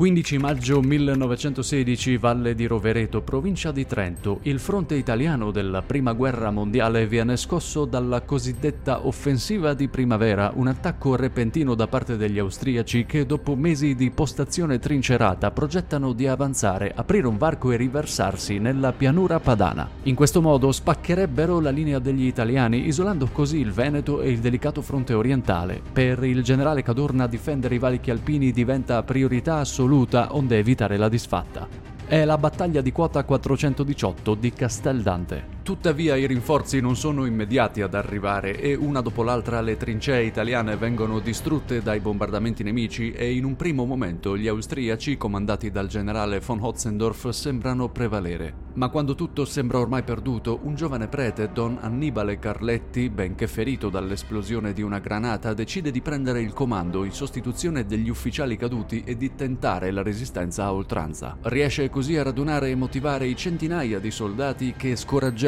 15 maggio 1916, Valle di Rovereto, provincia di Trento, il fronte italiano della Prima Guerra Mondiale viene scosso dalla cosiddetta offensiva di primavera, un attacco repentino da parte degli austriaci che dopo mesi di postazione trincerata progettano di avanzare, aprire un varco e riversarsi nella pianura padana. In questo modo spaccherebbero la linea degli italiani, isolando così il Veneto e il delicato fronte orientale. Per il generale Cadorna difendere i valichi alpini diventa priorità assoluta assoluta onde evitare la disfatta. È la battaglia di quota 418 di Casteldante. Tuttavia i rinforzi non sono immediati ad arrivare e una dopo l'altra le trincee italiane vengono distrutte dai bombardamenti nemici e in un primo momento gli austriaci comandati dal generale von Hotzendorf sembrano prevalere. Ma quando tutto sembra ormai perduto, un giovane prete, don Annibale Carletti, benché ferito dall'esplosione di una granata, decide di prendere il comando in sostituzione degli ufficiali caduti e di tentare la resistenza a oltranza. Riesce così a radunare e motivare i centinaia di soldati che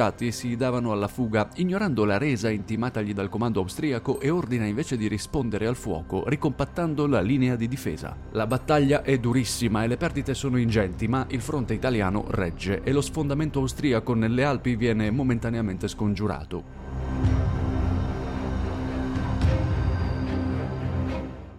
scoraggiati si davano alla fuga, ignorando la resa intimatagli dal comando austriaco e ordina invece di rispondere al fuoco, ricompattando la linea di difesa. La battaglia è durissima e le perdite sono ingenti, ma il fronte italiano regge e lo sfondamento austriaco nelle Alpi viene momentaneamente scongiurato.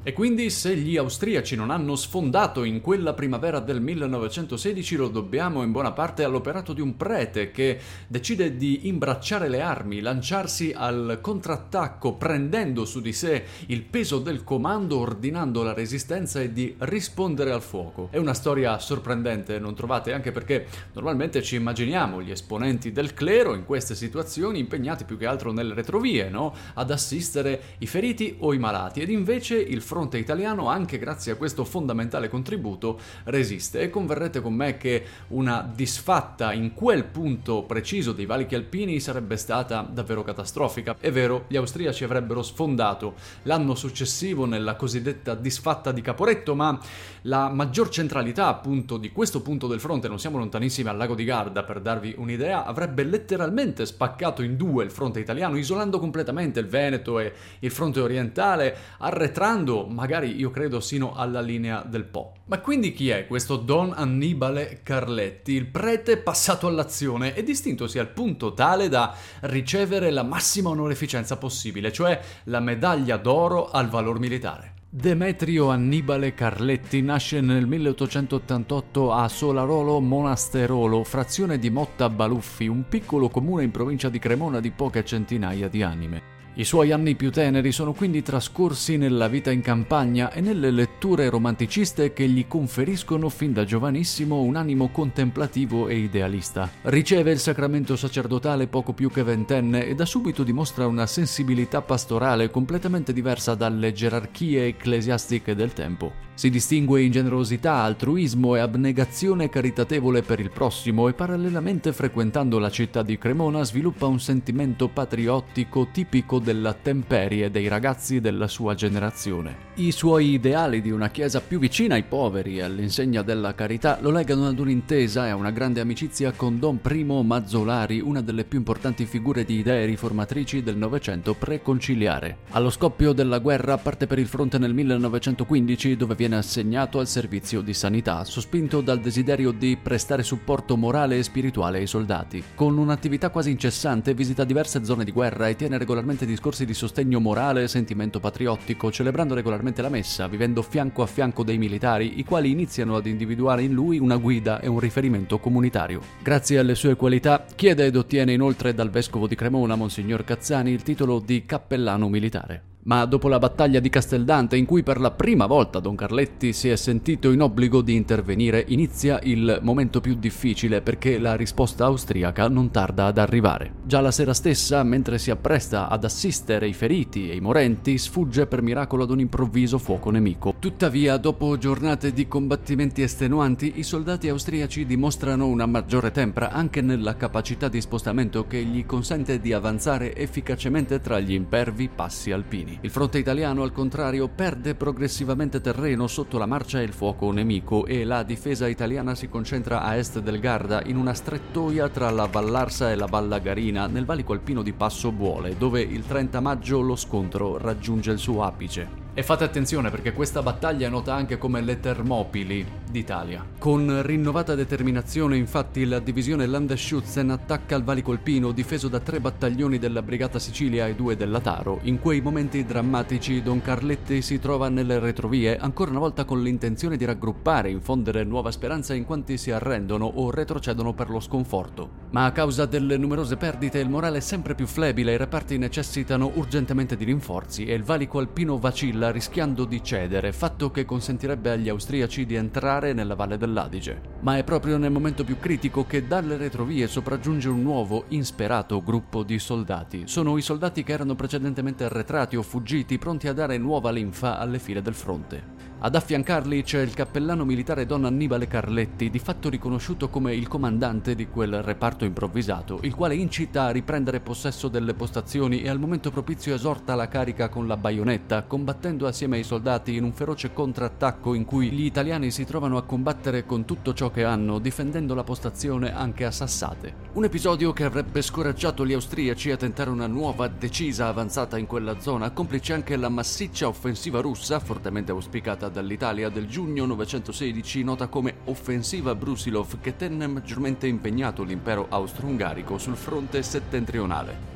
E quindi se gli austriaci non hanno sfondato in quella primavera del 1916 lo dobbiamo in buona parte all'operato di un prete che decide di imbracciare le armi, lanciarsi al contrattacco prendendo su di sé il peso del comando, ordinando la resistenza e di rispondere al fuoco. È una storia sorprendente, non trovate? Anche perché normalmente ci immaginiamo gli esponenti del clero in queste situazioni impegnati più che altro nelle retrovie, no? Ad assistere i feriti o i malati ed invece il fronte italiano, anche grazie a questo fondamentale contributo, resiste e converrete con me che una disfatta in quel punto preciso dei valichi alpini sarebbe stata davvero catastrofica. È vero, gli austriaci avrebbero sfondato l'anno successivo nella cosiddetta disfatta di Caporetto, ma la maggior centralità appunto di questo punto del fronte, non siamo lontanissimi al lago di Garda per darvi un'idea, avrebbe letteralmente spaccato in due il fronte italiano, isolando completamente il Veneto e il fronte orientale, arretrando magari io credo sino alla linea del Po. Ma quindi chi è questo Don Annibale Carletti, il prete passato all'azione e distintosi al punto tale da ricevere la massima onorificenza possibile, cioè la medaglia d'oro al valor militare? Demetrio Annibale Carletti nasce nel 1888 a Solarolo Monasterolo, frazione di Motta Baluffi, un piccolo comune in provincia di Cremona di poche centinaia di anime. I suoi anni più teneri sono quindi trascorsi nella vita in campagna e nelle letture romanticiste che gli conferiscono fin da giovanissimo un animo contemplativo e idealista. Riceve il sacramento sacerdotale poco più che ventenne e da subito dimostra una sensibilità pastorale completamente diversa dalle gerarchie ecclesiastiche del tempo. Si distingue in generosità, altruismo e abnegazione caritatevole per il prossimo e parallelamente frequentando la città di Cremona sviluppa un sentimento patriottico tipico della temperie dei ragazzi della sua generazione. I suoi ideali di una chiesa più vicina ai poveri e all'insegna della carità lo legano ad un'intesa e a una grande amicizia con Don Primo Mazzolari, una delle più importanti figure di idee riformatrici del Novecento preconciliare. Allo scoppio della guerra parte per il fronte nel 1915 dove viene assegnato al servizio di sanità, sospinto dal desiderio di prestare supporto morale e spirituale ai soldati. Con un'attività quasi incessante visita diverse zone di guerra e tiene regolarmente discorsi di sostegno morale e sentimento patriottico, celebrando regolarmente la messa, vivendo fianco a fianco dei militari, i quali iniziano ad individuare in lui una guida e un riferimento comunitario. Grazie alle sue qualità, chiede ed ottiene inoltre dal vescovo di Cremona, Monsignor Cazzani, il titolo di cappellano militare. Ma dopo la battaglia di Casteldante, in cui per la prima volta Don Carletti si è sentito in obbligo di intervenire, inizia il momento più difficile perché la risposta austriaca non tarda ad arrivare. Già la sera stessa, mentre si appresta ad assistere i feriti e i morenti, sfugge per miracolo ad un improvviso fuoco nemico. Tuttavia, dopo giornate di combattimenti estenuanti, i soldati austriaci dimostrano una maggiore tempra anche nella capacità di spostamento che gli consente di avanzare efficacemente tra gli impervi passi alpini. Il fronte italiano, al contrario, perde progressivamente terreno sotto la marcia e il fuoco nemico e la difesa italiana si concentra a est del Garda in una strettoia tra la Vallarsa e la Valla Garina nel valico alpino di Passo Buole, dove il 30 maggio lo scontro raggiunge il suo apice. E fate attenzione perché questa battaglia è nota anche come le Termopili d'Italia. Con rinnovata determinazione, infatti, la divisione Landesschützen attacca il Valico Alpino, difeso da tre battaglioni della Brigata Sicilia e due della Taro. In quei momenti drammatici, Don Carletti si trova nelle retrovie, ancora una volta con l'intenzione di raggruppare, infondere nuova speranza in quanti si arrendono o retrocedono per lo sconforto. Ma a causa delle numerose perdite, il morale è sempre più flebile, i reparti necessitano urgentemente di rinforzi e il Valico Alpino vacilla rischiando di cedere, fatto che consentirebbe agli austriaci di entrare nella valle dell'Adige. Ma è proprio nel momento più critico che dalle retrovie sopraggiunge un nuovo, insperato gruppo di soldati. Sono i soldati che erano precedentemente arretrati o fuggiti, pronti a dare nuova linfa alle file del fronte. Ad affiancarli c'è il cappellano militare Don Annibale Carletti, di fatto riconosciuto come il comandante di quel reparto improvvisato, il quale incita a riprendere possesso delle postazioni e al momento propizio esorta la carica con la baionetta, combattendo assieme ai soldati in un feroce contrattacco in cui gli italiani si trovano a combattere con tutto ciò che hanno, difendendo la postazione anche a sassate. Un episodio che avrebbe scoraggiato gli austriaci a tentare una nuova decisa avanzata in quella zona, complice anche la massiccia offensiva russa, fortemente auspicata dall'Italia del giugno 916 nota come Offensiva Brusilov che tenne maggiormente impegnato l'impero austro-ungarico sul fronte settentrionale.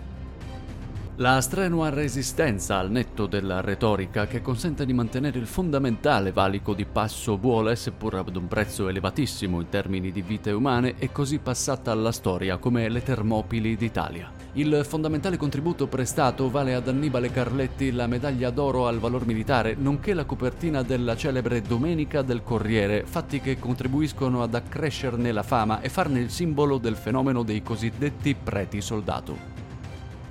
La strenua resistenza al netto della retorica che consente di mantenere il fondamentale valico di passo vuole, seppur ad un prezzo elevatissimo in termini di vite umane, è così passata alla storia come le Termopili d'Italia. Il fondamentale contributo prestato vale ad Annibale Carletti la medaglia d'oro al valor militare, nonché la copertina della celebre Domenica del Corriere, fatti che contribuiscono ad accrescerne la fama e farne il simbolo del fenomeno dei cosiddetti preti soldato.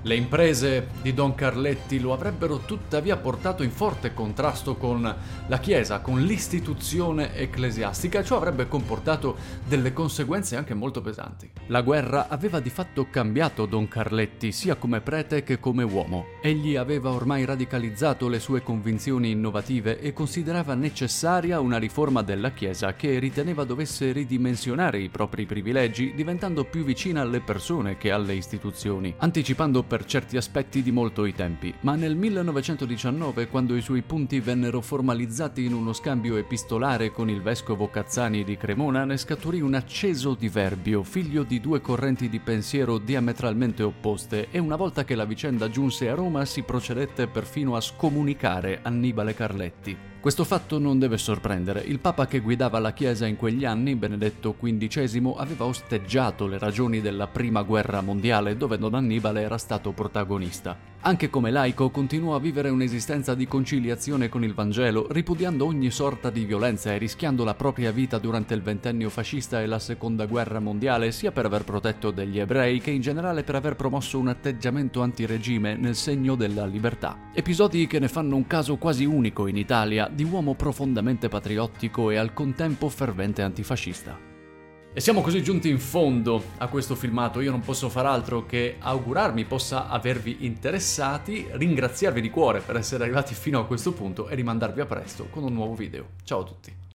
Le imprese di Don Carletti lo avrebbero tuttavia portato in forte contrasto con la Chiesa, con l'istituzione ecclesiastica, ciò avrebbe comportato delle conseguenze anche molto pesanti. La guerra aveva di fatto cambiato Don Carletti sia come prete che come uomo. Egli aveva ormai radicalizzato le sue convinzioni innovative e considerava necessaria una riforma della Chiesa che riteneva dovesse ridimensionare i propri privilegi, diventando più vicina alle persone che alle istituzioni, anticipando per per certi aspetti di molto i tempi, ma nel 1919, quando i suoi punti vennero formalizzati in uno scambio epistolare con il vescovo Cazzani di Cremona, ne scaturì un acceso diverbio, figlio di due correnti di pensiero diametralmente opposte, e una volta che la vicenda giunse a Roma si procedette perfino a scomunicare Annibale Carletti. Questo fatto non deve sorprendere. Il Papa che guidava la Chiesa in quegli anni, Benedetto XV, aveva osteggiato le ragioni della Prima Guerra Mondiale, dove Don Annibale era stato protagonista. Anche come laico continuò a vivere un'esistenza di conciliazione con il Vangelo, ripudiando ogni sorta di violenza e rischiando la propria vita durante il ventennio fascista e la Seconda Guerra Mondiale, sia per aver protetto degli ebrei che in generale per aver promosso un atteggiamento antiregime nel segno della libertà. Episodi che ne fanno un caso quasi unico in Italia di uomo profondamente patriottico e al contempo fervente antifascista. E siamo così giunti in fondo a questo filmato, io non posso far altro che augurarmi possa avervi interessati, ringraziarvi di cuore per essere arrivati fino a questo punto e rimandarvi a presto con un nuovo video. Ciao a tutti!